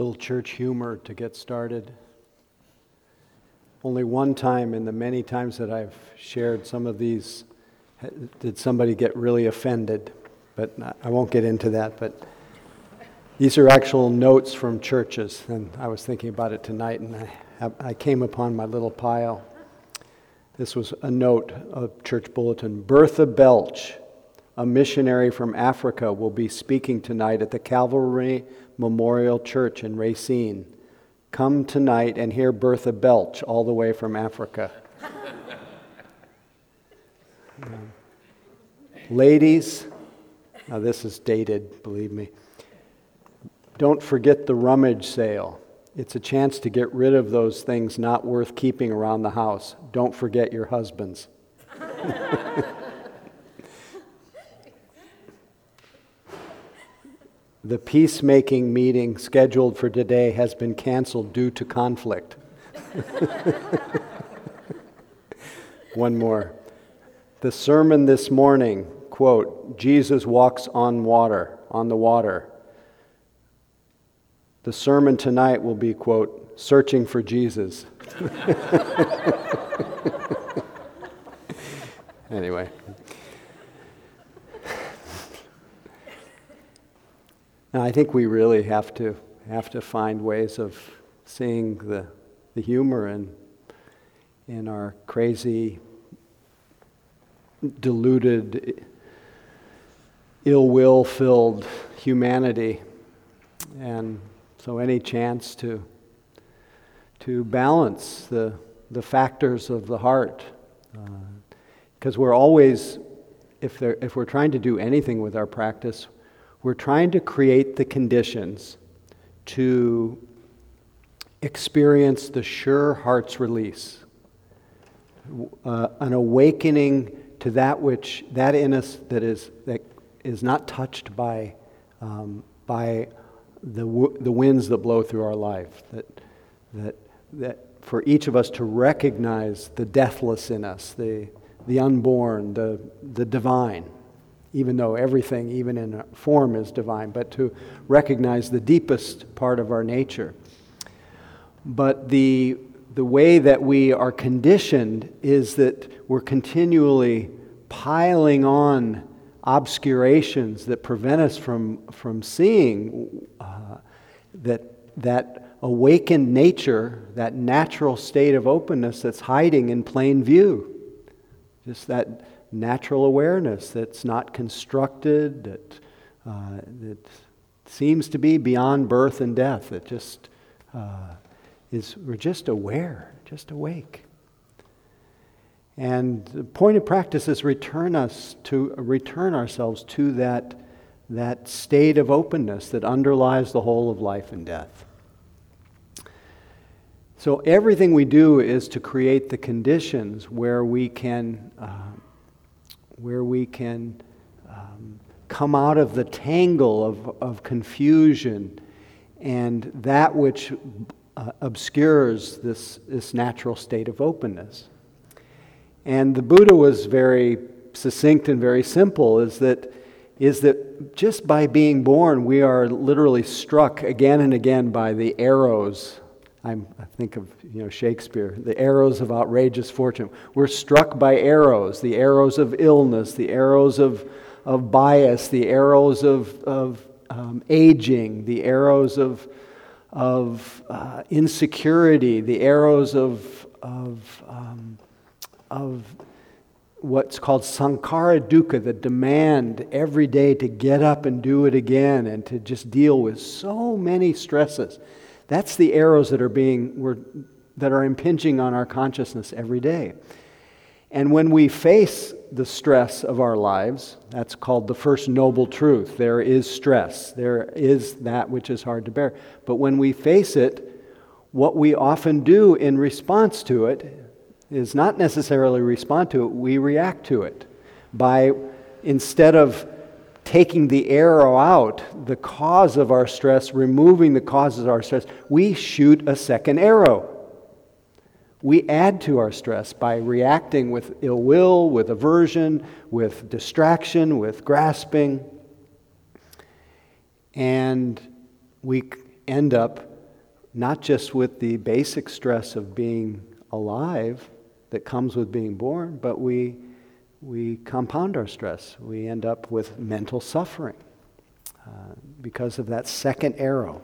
little church humor to get started. Only one time in the many times that I've shared some of these did somebody get really offended, but I won't get into that. But these are actual notes from churches, and I was thinking about it tonight, and I, I came upon my little pile. This was a note of church bulletin. Bertha Belch, a missionary from Africa, will be speaking tonight at the Calvary Memorial Church in Racine. Come tonight and hear Bertha Belch all the way from Africa. Ladies, now this is dated, believe me. Don't forget the rummage sale. It's a chance to get rid of those things not worth keeping around the house. Don't forget your husbands. The peacemaking meeting scheduled for today has been canceled due to conflict. One more. The sermon this morning, quote, Jesus walks on water, on the water. The sermon tonight will be, quote, searching for Jesus. anyway. Now, I think we really have to have to find ways of seeing the, the humor in, in our crazy, deluded, ill will filled humanity. And so, any chance to, to balance the, the factors of the heart. Because uh, we're always, if, if we're trying to do anything with our practice, we're trying to create the conditions to experience the sure heart's release, uh, an awakening to that which that in us that is that is not touched by um, by the w- the winds that blow through our life. That that that for each of us to recognize the deathless in us, the the unborn, the the divine even though everything, even in form, is divine, but to recognize the deepest part of our nature. But the, the way that we are conditioned is that we're continually piling on obscurations that prevent us from, from seeing uh, that, that awakened nature, that natural state of openness that's hiding in plain view. Just that natural awareness that's not constructed, that, uh, that seems to be beyond birth and death, that just uh, is, we're just aware, just awake. And the point of practice is return us to return ourselves to that, that state of openness that underlies the whole of life and death. So everything we do is to create the conditions where we can uh, where we can um, come out of the tangle of, of confusion and that which uh, obscures this, this natural state of openness. And the Buddha was very succinct and very simple is that, is that just by being born, we are literally struck again and again by the arrows I'm, i think of you know, Shakespeare, the arrows of outrageous fortune. We're struck by arrows, the arrows of illness, the arrows of, of bias, the arrows of, of um, aging, the arrows of, of uh, insecurity, the arrows of, of, um, of what's called sankhara dukkha, the demand every day to get up and do it again and to just deal with so many stresses. That's the arrows that are being that are impinging on our consciousness every day. And when we face the stress of our lives, that's called the first noble truth. There is stress. There is that which is hard to bear. But when we face it, what we often do in response to it is not necessarily respond to it, we react to it by instead of taking the arrow out, the cause of our stress, removing the causes of our stress, we shoot a second arrow. We add to our stress by reacting with ill will, with aversion, with distraction, with grasping. And we end up not just with the basic stress of being alive that comes with being born, but we, we compound our stress. We end up with mental suffering uh, because of that second arrow.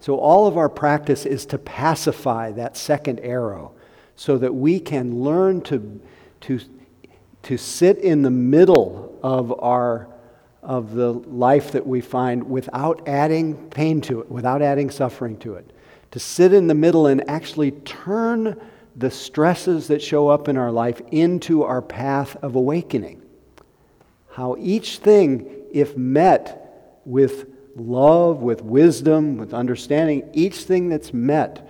So, all of our practice is to pacify that second arrow so that we can learn to, to, to sit in the middle of our of the life that we find without adding pain to it, without adding suffering to it. To sit in the middle and actually turn the stresses that show up in our life into our path of awakening. How each thing, if met with love, with wisdom, with understanding, each thing that's met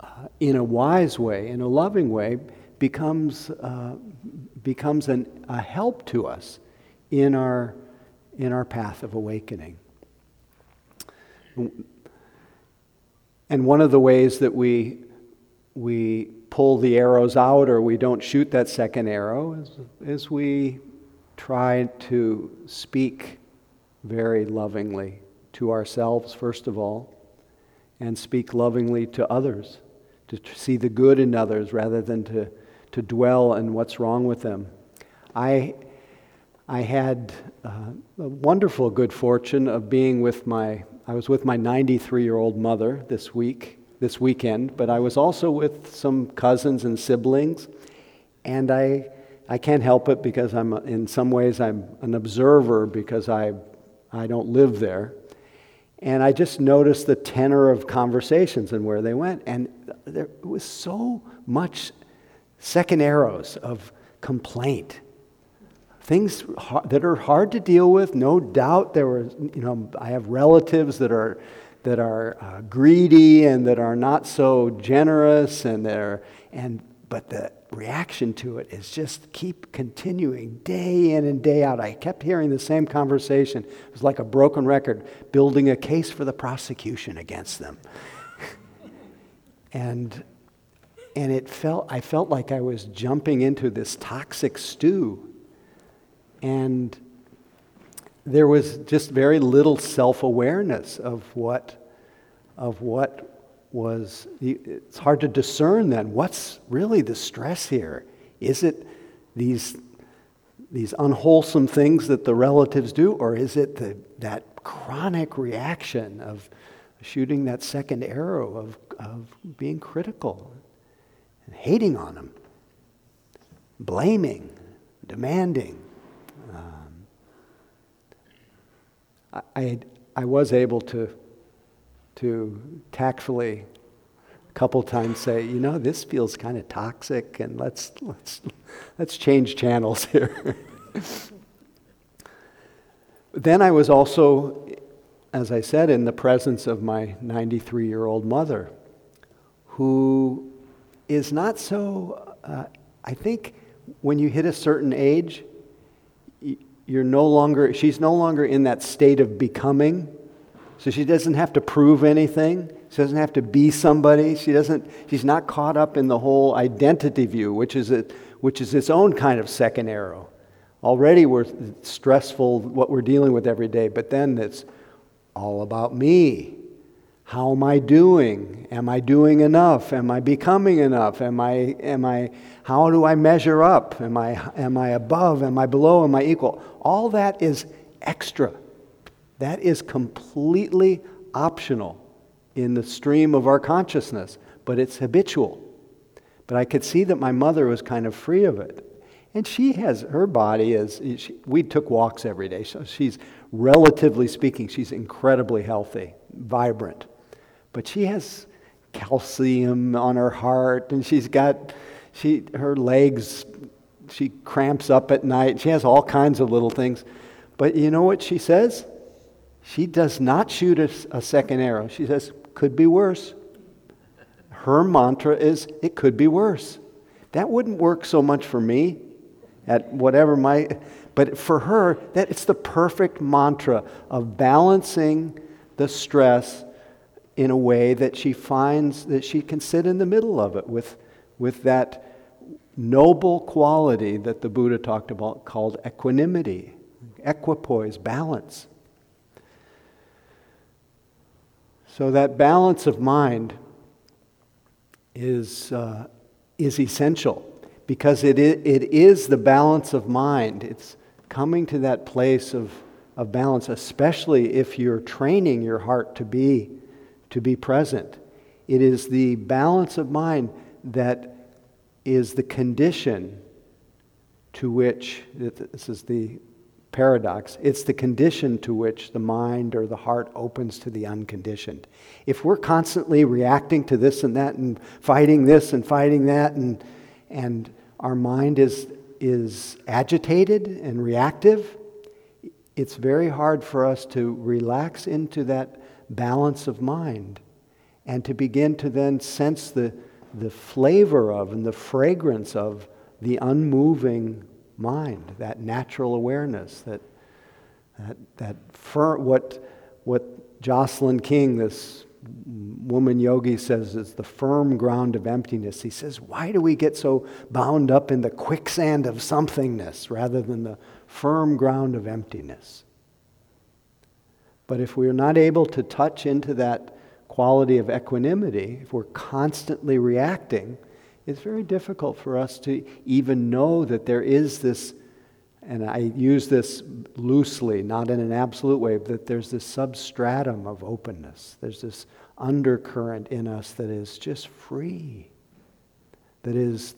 uh, in a wise way, in a loving way, becomes, uh, becomes an, a help to us in our, in our path of awakening. And one of the ways that we, we pull the arrows out or we don't shoot that second arrow is, is we try to speak very lovingly to ourselves, first of all, and speak lovingly to others, to see the good in others rather than to, to dwell on what's wrong with them. I I had uh, a wonderful good fortune of being with my, I was with my 93 year old mother this week, this weekend, but I was also with some cousins and siblings. And I, I can't help it because I'm, in some ways, I'm an observer because I, I don't live there. And I just noticed the tenor of conversations and where they went. And there was so much second arrows of complaint things that are hard to deal with. No doubt there were, you know, I have relatives that are that are uh, greedy and that are not so generous, and they're and but the reaction to it is just keep continuing day in and day out. I kept hearing the same conversation. It was like a broken record, building a case for the prosecution against them. and and it felt I felt like I was jumping into this toxic stew and there was just very little self awareness of what, of what was. It's hard to discern then what's really the stress here. Is it these, these unwholesome things that the relatives do, or is it the, that chronic reaction of shooting that second arrow of, of being critical and hating on them, blaming, demanding? Uh, I, I was able to, to tactfully a couple times say, you know, this feels kind of toxic, and let's, let's, let's change channels here. then I was also, as I said, in the presence of my 93 year old mother, who is not so, uh, I think when you hit a certain age, you're no longer, she's no longer in that state of becoming. So she doesn't have to prove anything. She doesn't have to be somebody. She doesn't, she's not caught up in the whole identity view, which is, a, which is its own kind of second arrow. Already we're stressful what we're dealing with every day, but then it's all about me. How am I doing? Am I doing enough? Am I becoming enough? Am I, am I, how do I measure up? Am I, am I above? Am I below? Am I equal? All that is extra. That is completely optional in the stream of our consciousness, but it's habitual. But I could see that my mother was kind of free of it. And she has, her body is, she, we took walks every day, so she's, relatively speaking, she's incredibly healthy, vibrant. But she has calcium on her heart, and she's got, she, her legs she cramps up at night. She has all kinds of little things. But you know what she says? She does not shoot a, a second arrow. She says, could be worse. Her mantra is, it could be worse. That wouldn't work so much for me at whatever my, but for her, that it's the perfect mantra of balancing the stress in a way that she finds that she can sit in the middle of it with, with that noble quality that the Buddha talked about called equanimity, equipoise, balance. So, that balance of mind is, uh, is essential because it is, it is the balance of mind. It's coming to that place of, of balance, especially if you're training your heart to be, to be present. It is the balance of mind that is the condition to which, this is the paradox, it's the condition to which the mind or the heart opens to the unconditioned. If we're constantly reacting to this and that and fighting this and fighting that, and, and our mind is, is agitated and reactive, it's very hard for us to relax into that balance of mind and to begin to then sense the, the flavor of and the fragrance of the unmoving mind, that natural awareness, that, that, that fir- what, what Jocelyn King, this woman yogi, says is the firm ground of emptiness. He says, Why do we get so bound up in the quicksand of somethingness rather than the firm ground of emptiness? But if we are not able to touch into that quality of equanimity, if we're constantly reacting, it's very difficult for us to even know that there is this, and I use this loosely, not in an absolute way, but there's this substratum of openness. There's this undercurrent in us that is just free, that is,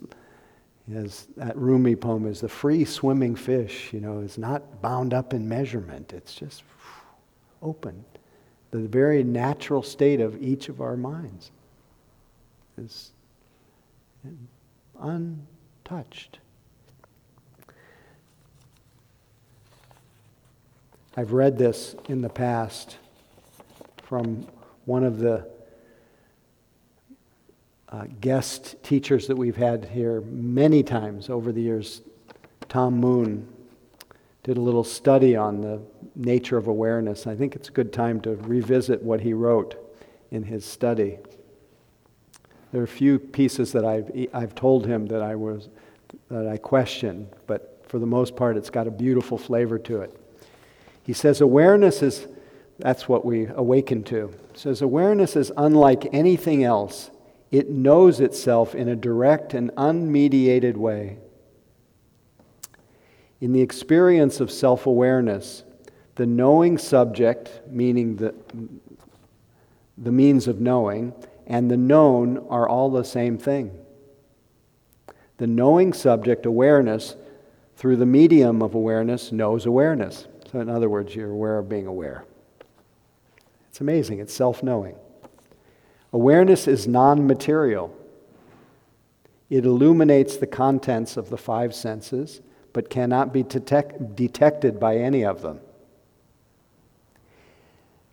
as that Rumi poem is, the free swimming fish, you know, is not bound up in measurement. It's just open. The very natural state of each of our minds is untouched. I've read this in the past from one of the uh, guest teachers that we've had here many times over the years. Tom Moon did a little study on the nature of awareness. I think it's a good time to revisit what he wrote in his study. There are a few pieces that I've, I've told him that I, was, that I question, but for the most part, it's got a beautiful flavor to it. He says, Awareness is, that's what we awaken to. He says, Awareness is unlike anything else. It knows itself in a direct and unmediated way. In the experience of self awareness, the knowing subject, meaning the, the means of knowing, and the known are all the same thing. The knowing subject, awareness, through the medium of awareness, knows awareness. So, in other words, you're aware of being aware. It's amazing, it's self knowing. Awareness is non material, it illuminates the contents of the five senses, but cannot be detect- detected by any of them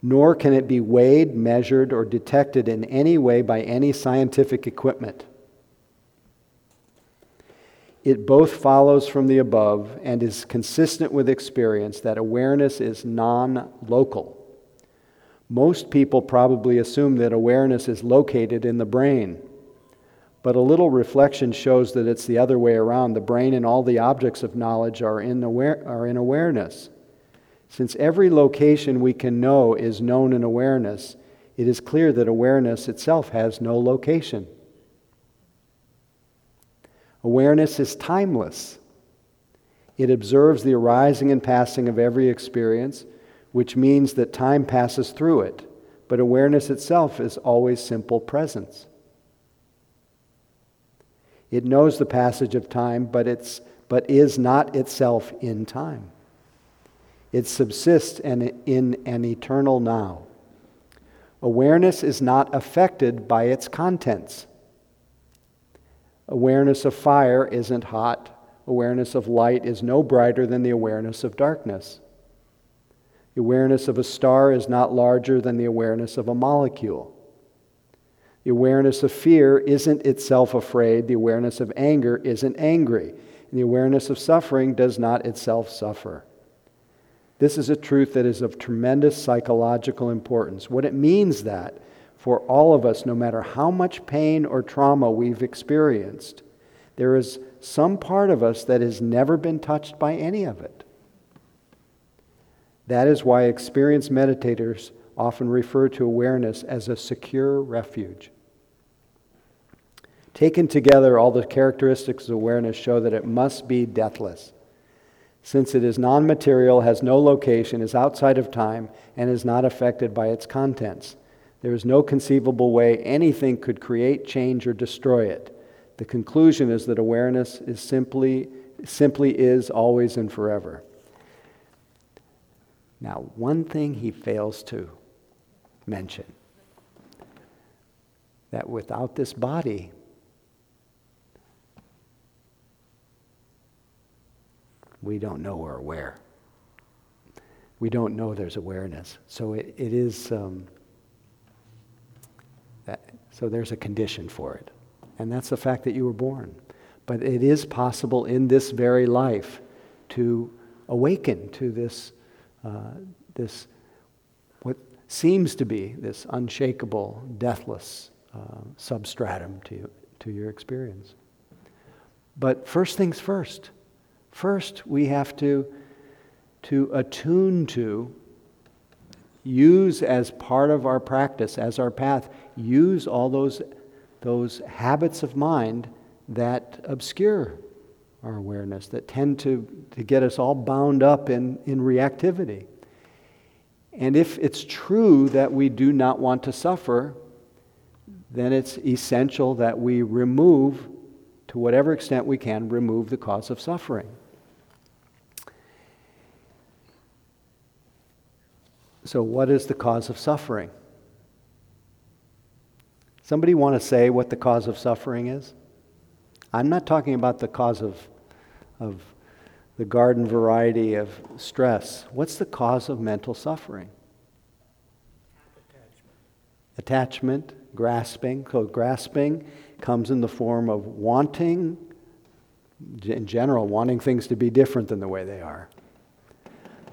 nor can it be weighed, measured, or detected in any way by any scientific equipment. It both follows from the above and is consistent with experience that awareness is non local. Most people probably assume that awareness is located in the brain. But a little reflection shows that it's the other way around. The brain and all the objects of knowledge are in, aware, are in awareness. Since every location we can know is known in awareness, it is clear that awareness itself has no location. Awareness is timeless. It observes the arising and passing of every experience, which means that time passes through it, but awareness itself is always simple presence. It knows the passage of time, but, it's, but is not itself in time. It subsists in an eternal now. Awareness is not affected by its contents. Awareness of fire isn't hot. Awareness of light is no brighter than the awareness of darkness. The awareness of a star is not larger than the awareness of a molecule. The awareness of fear isn't itself afraid. The awareness of anger isn't angry. And the awareness of suffering does not itself suffer. This is a truth that is of tremendous psychological importance. What it means that for all of us, no matter how much pain or trauma we've experienced, there is some part of us that has never been touched by any of it. That is why experienced meditators often refer to awareness as a secure refuge. Taken together, all the characteristics of awareness show that it must be deathless. Since it is non material, has no location, is outside of time, and is not affected by its contents. There is no conceivable way anything could create, change, or destroy it. The conclusion is that awareness is simply, simply is always and forever. Now, one thing he fails to mention that without this body, we don't know we're aware. We don't know there's awareness. So it, it is, um, that, so there's a condition for it. And that's the fact that you were born. But it is possible in this very life to awaken to this, uh, this what seems to be this unshakable, deathless uh, substratum to, to your experience. But first things first. First, we have to, to attune to, use as part of our practice, as our path, use all those, those habits of mind that obscure our awareness, that tend to, to get us all bound up in, in reactivity. And if it's true that we do not want to suffer, then it's essential that we remove, to whatever extent we can, remove the cause of suffering. So, what is the cause of suffering? Somebody want to say what the cause of suffering is? I'm not talking about the cause of, of the garden variety of stress. What's the cause of mental suffering? Attachment. Attachment, grasping. So, grasping comes in the form of wanting, in general, wanting things to be different than the way they are.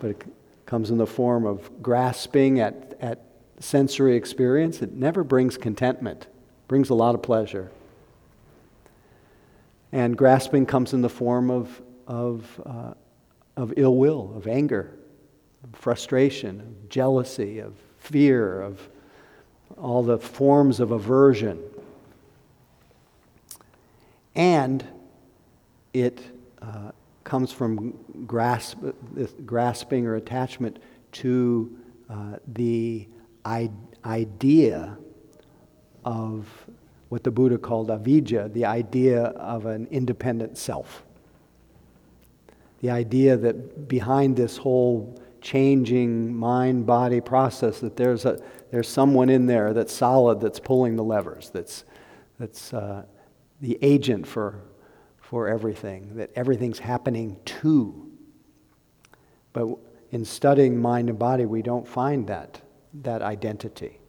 But it comes in the form of grasping at, at sensory experience. It never brings contentment, it brings a lot of pleasure. And grasping comes in the form of, of, uh, of ill will, of anger, of frustration, of jealousy, of fear, of all the forms of aversion. And it uh, comes from grasp, grasping or attachment to uh, the I- idea of what the Buddha called avidya, the idea of an independent self. The idea that behind this whole changing mind body process, that there's, a, there's someone in there that's solid, that's pulling the levers, that's, that's uh, the agent for for everything, that everything's happening to. But in studying mind and body, we don't find that, that identity.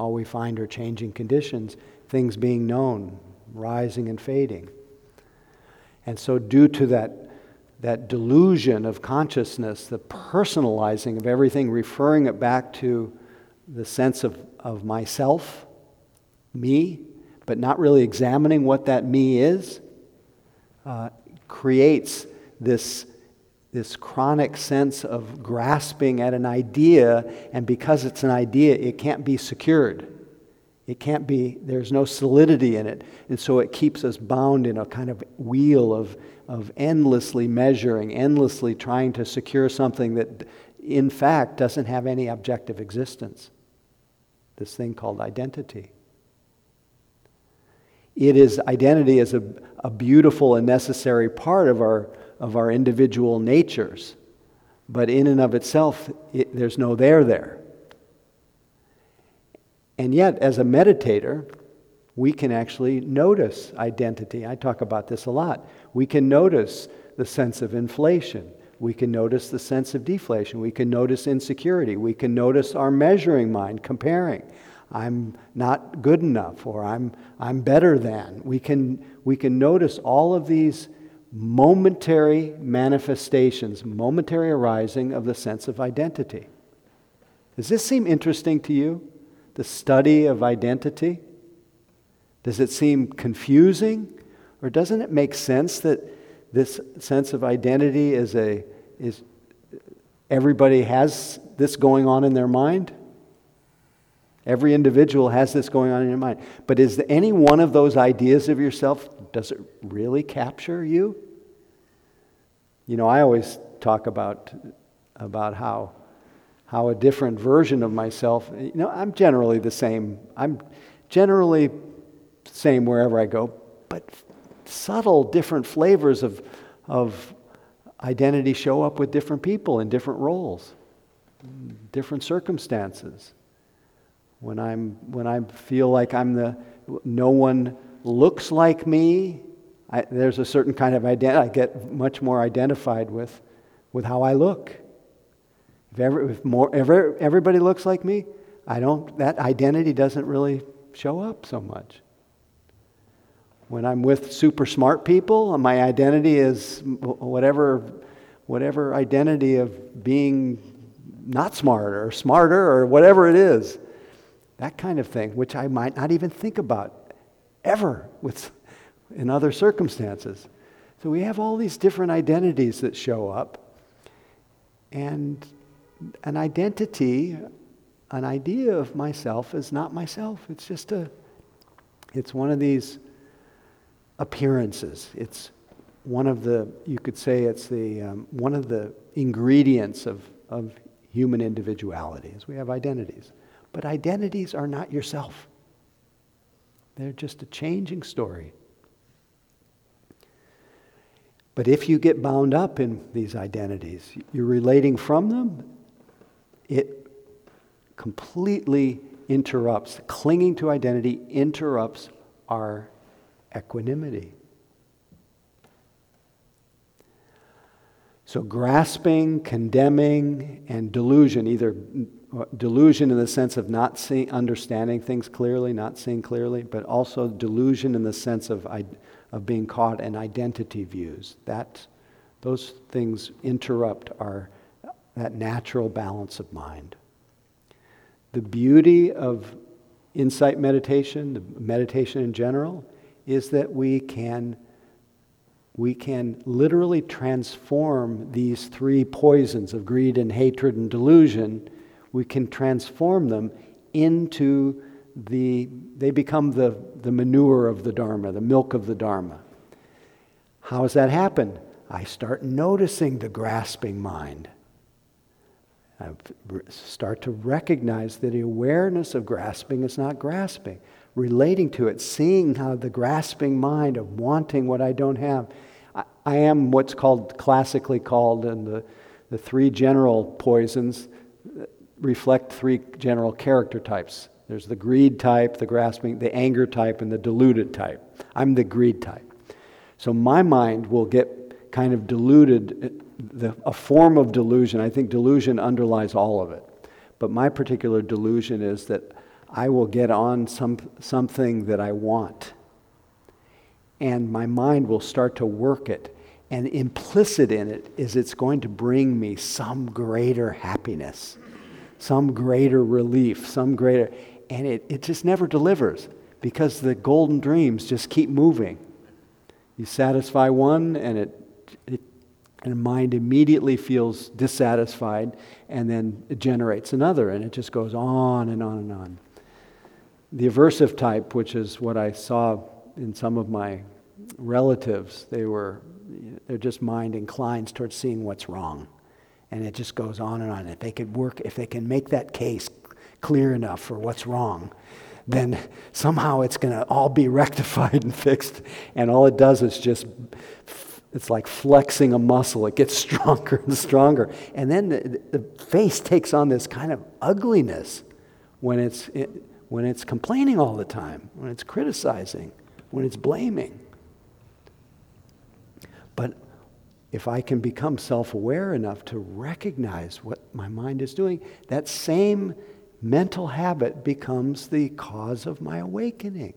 All we find are changing conditions, things being known, rising and fading. And so, due to that, that delusion of consciousness, the personalizing of everything, referring it back to the sense of, of myself, me, but not really examining what that me is, uh, creates this, this chronic sense of grasping at an idea, and because it's an idea, it can't be secured. It can't be, there's no solidity in it. And so it keeps us bound in a kind of wheel of, of endlessly measuring, endlessly trying to secure something that, in fact, doesn't have any objective existence. This thing called identity. It is identity is a, a beautiful and necessary part of our, of our individual natures. But in and of itself, it, there's no there there. And yet, as a meditator, we can actually notice identity. I talk about this a lot. We can notice the sense of inflation. We can notice the sense of deflation. We can notice insecurity. We can notice our measuring mind, comparing. I'm not good enough or I'm, I'm better than. We can, we can notice all of these momentary manifestations, momentary arising of the sense of identity. Does this seem interesting to you? The study of identity? Does it seem confusing? Or doesn't it make sense that this sense of identity is a is everybody has this going on in their mind? Every individual has this going on in your mind. But is any one of those ideas of yourself, does it really capture you? You know, I always talk about, about how, how a different version of myself, you know, I'm generally the same. I'm generally same wherever I go, but subtle different flavors of, of identity show up with different people in different roles, different circumstances. When, I'm, when I feel like I'm the, no one looks like me, I, there's a certain kind of identity, I get much more identified with, with how I look. If, every, if more, ever, everybody looks like me, I don't, that identity doesn't really show up so much. When I'm with super smart people, my identity is whatever, whatever identity of being not smart or smarter or whatever it is. That kind of thing, which I might not even think about ever with, in other circumstances. So we have all these different identities that show up. And an identity, an idea of myself is not myself. It's just a, it's one of these appearances. It's one of the, you could say it's the, um, one of the ingredients of, of human individuality is we have identities. But identities are not yourself. They're just a changing story. But if you get bound up in these identities, you're relating from them, it completely interrupts, clinging to identity interrupts our equanimity. So, grasping, condemning, and delusion either delusion in the sense of not understanding things clearly, not seeing clearly, but also delusion in the sense of, of being caught in identity views. That, those things interrupt our, that natural balance of mind. The beauty of insight meditation, the meditation in general, is that we can we can literally transform these three poisons of greed and hatred and delusion we can transform them into the, they become the, the manure of the Dharma, the milk of the Dharma. How does that happen? I start noticing the grasping mind. I start to recognize that the awareness of grasping is not grasping, relating to it, seeing how the grasping mind of wanting what I don't have. I, I am what's called classically called in the, the three general poisons reflect three general character types there's the greed type, the grasping, the anger type, and the deluded type. I'm the greed type. So my mind will get kind of deluded, the, a form of delusion. I think delusion underlies all of it. But my particular delusion is that I will get on some, something that I want. And my mind will start to work it. And implicit in it is it's going to bring me some greater happiness some greater relief, some greater, and it, it just never delivers because the golden dreams just keep moving. You satisfy one, and it, it and mind immediately feels dissatisfied, and then it generates another, and it just goes on and on and on. The aversive type, which is what I saw in some of my relatives, they were, their just mind inclines towards seeing what's wrong and it just goes on and on. If they could work, if they can make that case clear enough for what's wrong, then somehow it's going to all be rectified and fixed. And all it does is just, it's like flexing a muscle. It gets stronger and stronger. And then the, the face takes on this kind of ugliness when it's, it, when it's complaining all the time, when it's criticizing, when it's blaming. But if I can become self aware enough to recognize what my mind is doing, that same mental habit becomes the cause of my awakening.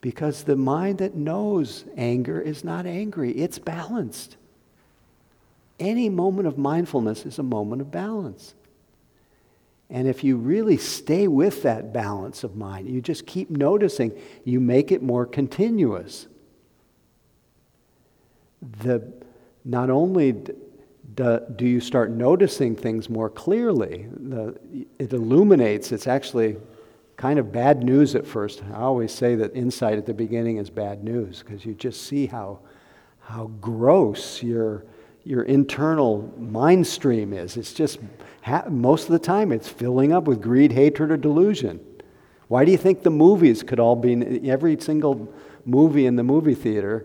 Because the mind that knows anger is not angry, it's balanced. Any moment of mindfulness is a moment of balance. And if you really stay with that balance of mind, you just keep noticing, you make it more continuous the, not only do, do you start noticing things more clearly. The, it illuminates, it's actually kind of bad news at first. I always say that insight at the beginning is bad news because you just see how, how gross your, your internal mind stream is. It's just, most of the time, it's filling up with greed, hatred, or delusion. Why do you think the movies could all be, every single movie in the movie theater,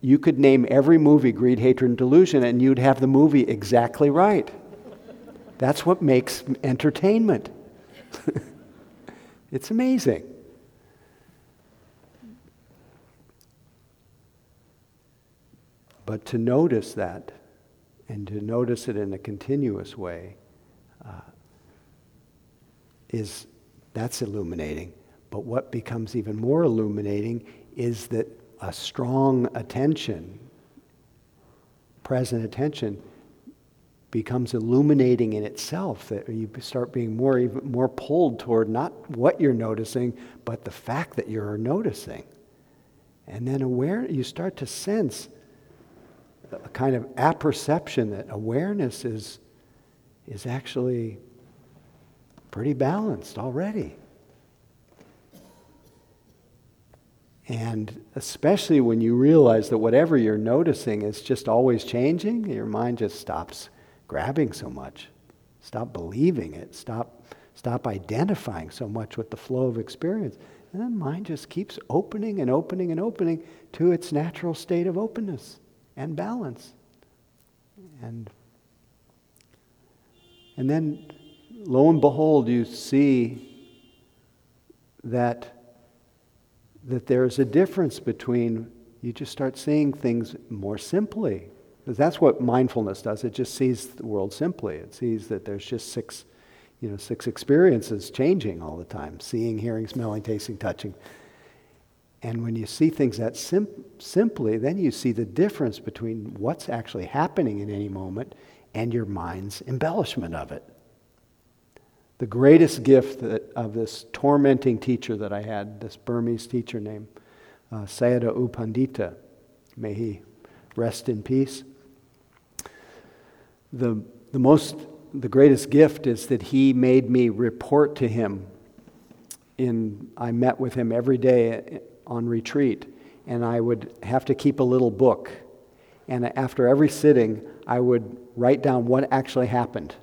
you could name every movie Greed, Hatred, and Delusion, and you'd have the movie exactly right. That's what makes entertainment. it's amazing. But to notice that, and to notice it in a continuous way, uh, is that's illuminating. But what becomes even more illuminating is that a strong attention, present attention, becomes illuminating in itself. That you start being more, even more pulled toward not what you're noticing, but the fact that you're noticing. And then aware, you start to sense a kind of apperception that awareness is, is actually pretty balanced already. And especially when you realize that whatever you're noticing is just always changing, your mind just stops grabbing so much. Stop believing it. Stop, stop identifying so much with the flow of experience. And then mind just keeps opening and opening and opening to its natural state of openness and balance. And, and then lo and behold, you see that, that there's a difference between, you just start seeing things more simply. Because that's what mindfulness does. It just sees the world simply. It sees that there's just six, you know, six experiences changing all the time seeing, hearing, smelling, tasting, touching. And when you see things that sim- simply, then you see the difference between what's actually happening in any moment and your mind's embellishment of it the greatest gift that, of this tormenting teacher that I had, this Burmese teacher named uh, Sayadaw U Pandita, may he rest in peace. The, the most, the greatest gift is that he made me report to him. In, I met with him every day uh, on retreat, and I would have to keep a little book. And after every sitting, I would write down what actually happened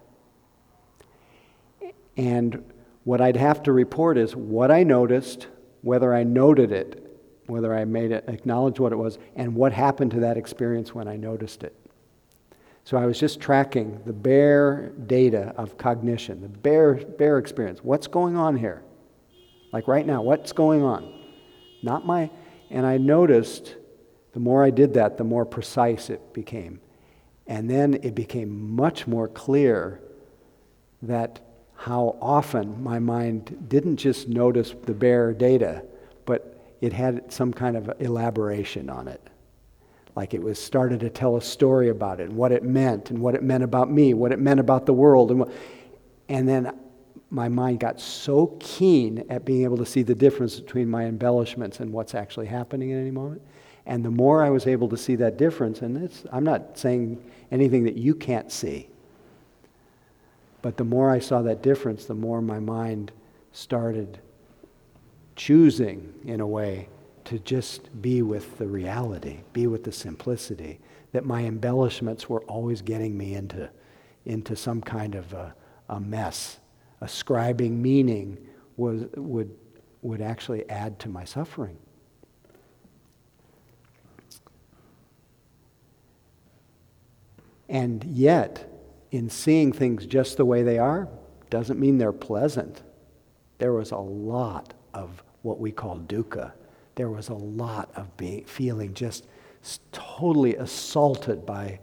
and what I'd have to report is what I noticed, whether I noted it, whether I made it acknowledge what it was, and what happened to that experience when I noticed it. So I was just tracking the bare data of cognition, the bare, bare experience. What's going on here? Like right now, what's going on? Not my, and I noticed the more I did that, the more precise it became. And then it became much more clear that how often my mind didn't just notice the bare data, but it had some kind of elaboration on it. Like it was started to tell a story about it and what it meant and what it meant about me, what it meant about the world. And, what, and then my mind got so keen at being able to see the difference between my embellishments and what's actually happening at any moment. And the more I was able to see that difference, and I'm not saying anything that you can't see, but the more I saw that difference, the more my mind started choosing, in a way, to just be with the reality, be with the simplicity, that my embellishments were always getting me into, into some kind of a, a mess. Ascribing meaning was, would, would actually add to my suffering. And yet, in seeing things just the way they are doesn't mean they're pleasant. There was a lot of what we call dukkha. There was a lot of being, feeling just totally assaulted by,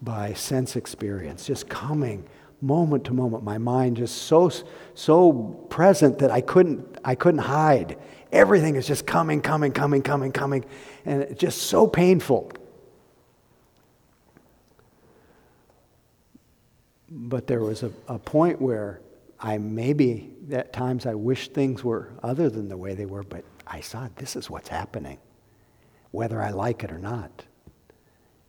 by sense experience, just coming moment to moment. My mind just so, so present that I couldn't, I couldn't hide. Everything is just coming, coming, coming, coming, coming, and it's just so painful. but there was a, a point where I maybe at times I wished things were other than the way they were, but I saw this is what's happening, whether I like it or not.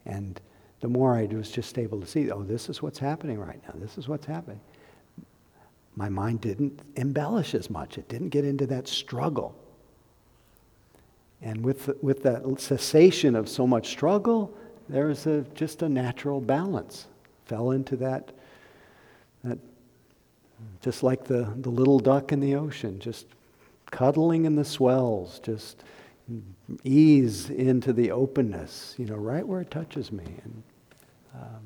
And the more I was just able to see, oh, this is what's happening right now. This is what's happening. My mind didn't embellish as much. It didn't get into that struggle. And with, with that cessation of so much struggle, there's a, just a natural balance. Fell into that, that just like the, the little duck in the ocean, just cuddling in the swells, just ease into the openness, you know, right where it touches me. And um,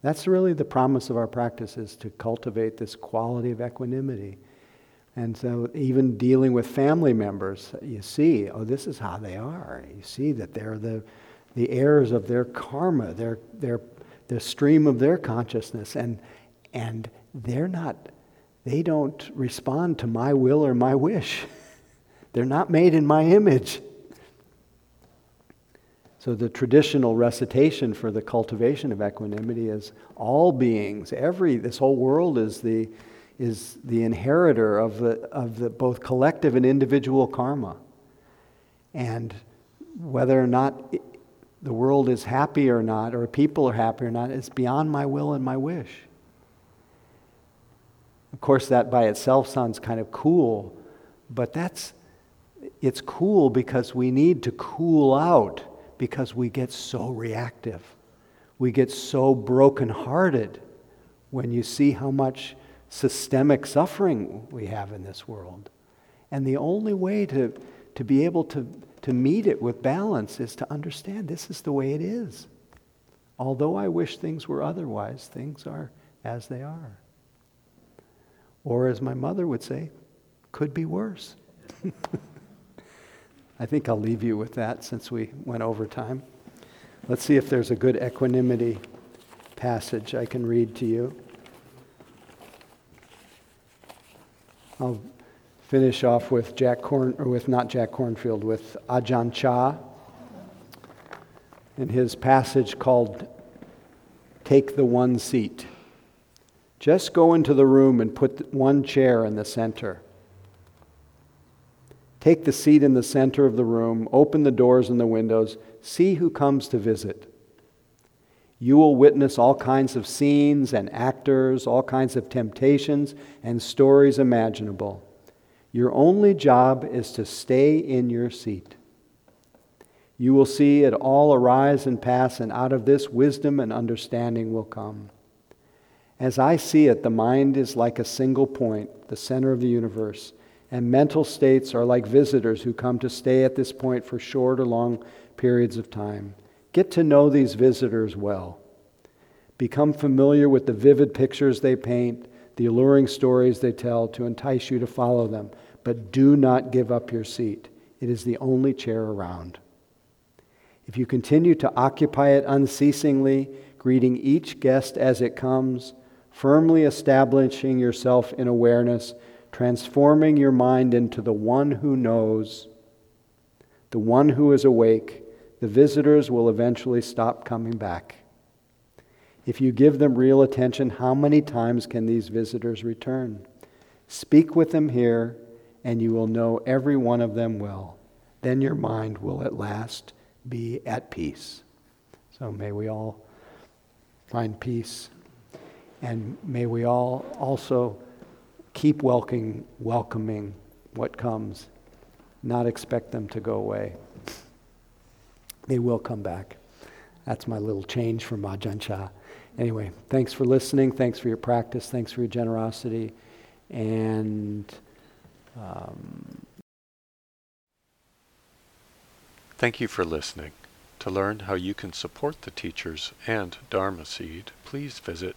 that's really the promise of our practice is to cultivate this quality of equanimity. And so, even dealing with family members, you see, oh, this is how they are. You see that they're the, the heirs of their karma, their, their, the stream of their consciousness, and, and they're not, they don't respond to my will or my wish. they're not made in my image. So, the traditional recitation for the cultivation of equanimity is all beings, every, this whole world is the is the inheritor of the, of the both collective and individual karma. And whether or not the world is happy or not, or people are happy or not, is beyond my will and my wish. Of course, that by itself sounds kind of cool, but that's it's cool because we need to cool out because we get so reactive. We get so brokenhearted when you see how much systemic suffering we have in this world. And the only way to, to be able to, to meet it with balance is to understand this is the way it is. Although I wish things were otherwise, things are as they are. Or, as my mother would say, could be worse. I think I'll leave you with that since we went over time. Let's see if there's a good equanimity passage I can read to you. I'll finish off with Jack Corn, or with not Jack Kornfield, with Ajahn Chah in his passage called Take the One Seat. Just go into the room and put one chair in the center. Take the seat in the center of the room, open the doors and the windows, see who comes to visit. You will witness all kinds of scenes and actors, all kinds of temptations and stories imaginable. Your only job is to stay in your seat. You will see it all arise and pass, and out of this, wisdom and understanding will come. As I see it, the mind is like a single point, the center of the universe, and mental states are like visitors who come to stay at this point for short or long periods of time. Get to know these visitors well. Become familiar with the vivid pictures they paint, the alluring stories they tell to entice you to follow them. But do not give up your seat. It is the only chair around. If you continue to occupy it unceasingly, greeting each guest as it comes, firmly establishing yourself in awareness, transforming your mind into the one who knows, the one who is awake, the visitors will eventually stop coming back. If you give them real attention, how many times can these visitors return? Speak with them here, and you will know every one of them well. Then your mind will at last be at peace. So may we all find peace, and may we all also keep welcoming, welcoming what comes, not expect them to go away they will come back. That's my little change from Ajahn Chah. Anyway, thanks for listening. Thanks for your practice. Thanks for your generosity. And um, thank you for listening. To learn how you can support the teachers and Dharma Seed, please visit